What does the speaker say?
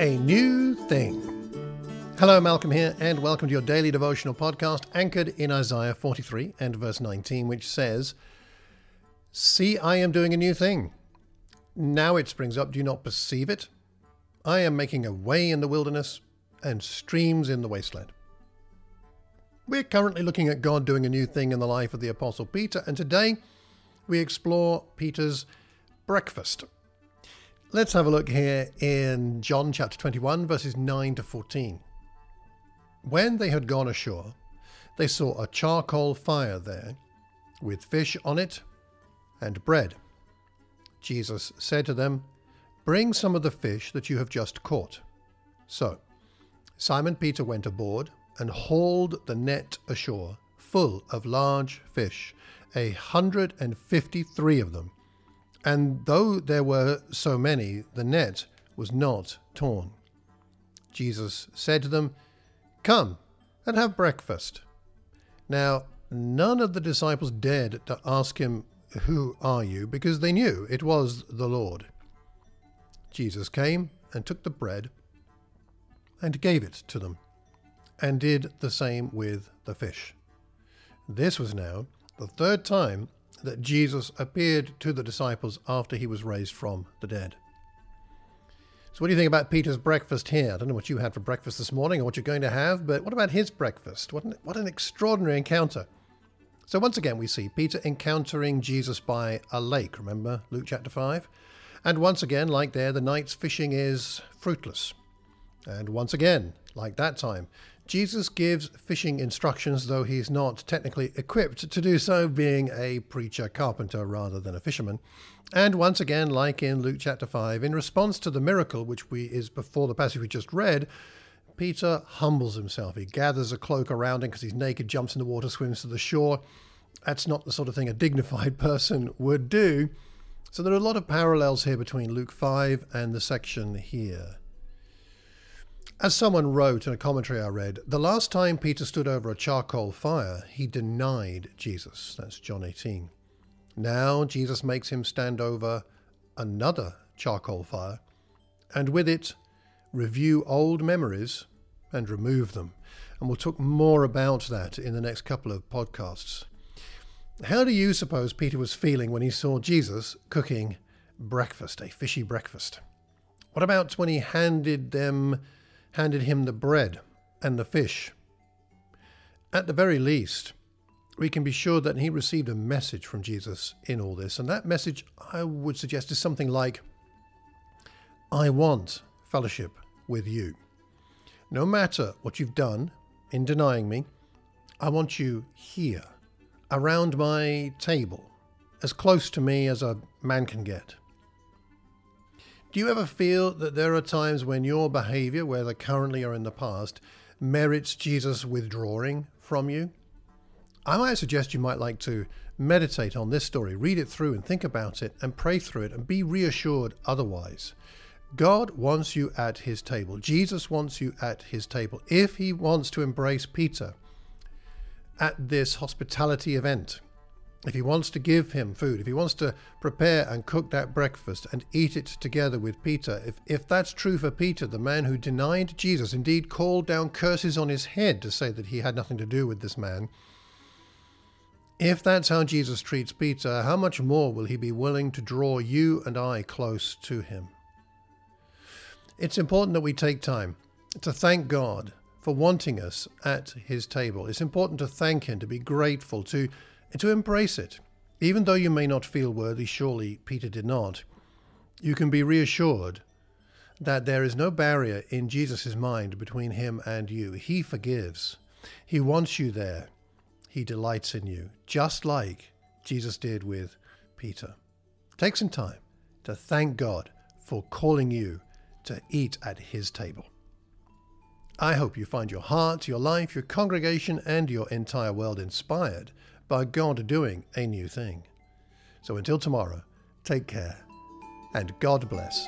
a new thing. Hello, Malcolm here, and welcome to your daily devotional podcast anchored in Isaiah 43 and verse 19, which says, See, I am doing a new thing. Now it springs up. Do you not perceive it? I am making a way in the wilderness and streams in the wasteland. We're currently looking at God doing a new thing in the life of the Apostle Peter, and today we explore Peter's breakfast. Let's have a look here in John chapter 21, verses 9 to 14. When they had gone ashore, they saw a charcoal fire there, with fish on it and bread. Jesus said to them, Bring some of the fish that you have just caught. So Simon Peter went aboard and hauled the net ashore, full of large fish, a hundred and fifty three of them. And though there were so many, the net was not torn. Jesus said to them, Come and have breakfast. Now, none of the disciples dared to ask him, Who are you? because they knew it was the Lord. Jesus came and took the bread and gave it to them, and did the same with the fish. This was now the third time that Jesus appeared to the disciples after he was raised from the dead. So, what do you think about Peter's breakfast here? I don't know what you had for breakfast this morning or what you're going to have, but what about his breakfast? What an, what an extraordinary encounter. So, once again, we see Peter encountering Jesus by a lake, remember Luke chapter 5? And once again, like there, the night's fishing is fruitless. And once again, like that time, Jesus gives fishing instructions, though he's not technically equipped to do so, being a preacher carpenter rather than a fisherman. And once again, like in Luke chapter 5, in response to the miracle which we is before the passage we just read, Peter humbles himself. He gathers a cloak around him because he's naked, jumps in the water, swims to the shore. That's not the sort of thing a dignified person would do. So there are a lot of parallels here between Luke 5 and the section here. As someone wrote in a commentary I read, the last time Peter stood over a charcoal fire, he denied Jesus. That's John 18. Now Jesus makes him stand over another charcoal fire, and with it, review old memories and remove them. And we'll talk more about that in the next couple of podcasts. How do you suppose Peter was feeling when he saw Jesus cooking breakfast, a fishy breakfast? What about when he handed them handed him the bread and the fish. At the very least, we can be sure that he received a message from Jesus in all this. And that message, I would suggest, is something like I want fellowship with you. No matter what you've done in denying me, I want you here, around my table, as close to me as a man can get. Do you ever feel that there are times when your behavior, whether currently or in the past, merits Jesus withdrawing from you? I might suggest you might like to meditate on this story, read it through and think about it and pray through it and be reassured otherwise. God wants you at his table. Jesus wants you at his table. If he wants to embrace Peter at this hospitality event, if he wants to give him food, if he wants to prepare and cook that breakfast and eat it together with Peter, if, if that's true for Peter, the man who denied Jesus, indeed called down curses on his head to say that he had nothing to do with this man, if that's how Jesus treats Peter, how much more will he be willing to draw you and I close to him? It's important that we take time to thank God for wanting us at his table. It's important to thank him, to be grateful, to and to embrace it. Even though you may not feel worthy, surely Peter did not, you can be reassured that there is no barrier in Jesus' mind between him and you. He forgives. He wants you there. He delights in you, just like Jesus did with Peter. Take some time to thank God for calling you to eat at his table. I hope you find your heart, your life, your congregation, and your entire world inspired by God doing a new thing. So until tomorrow, take care and God bless.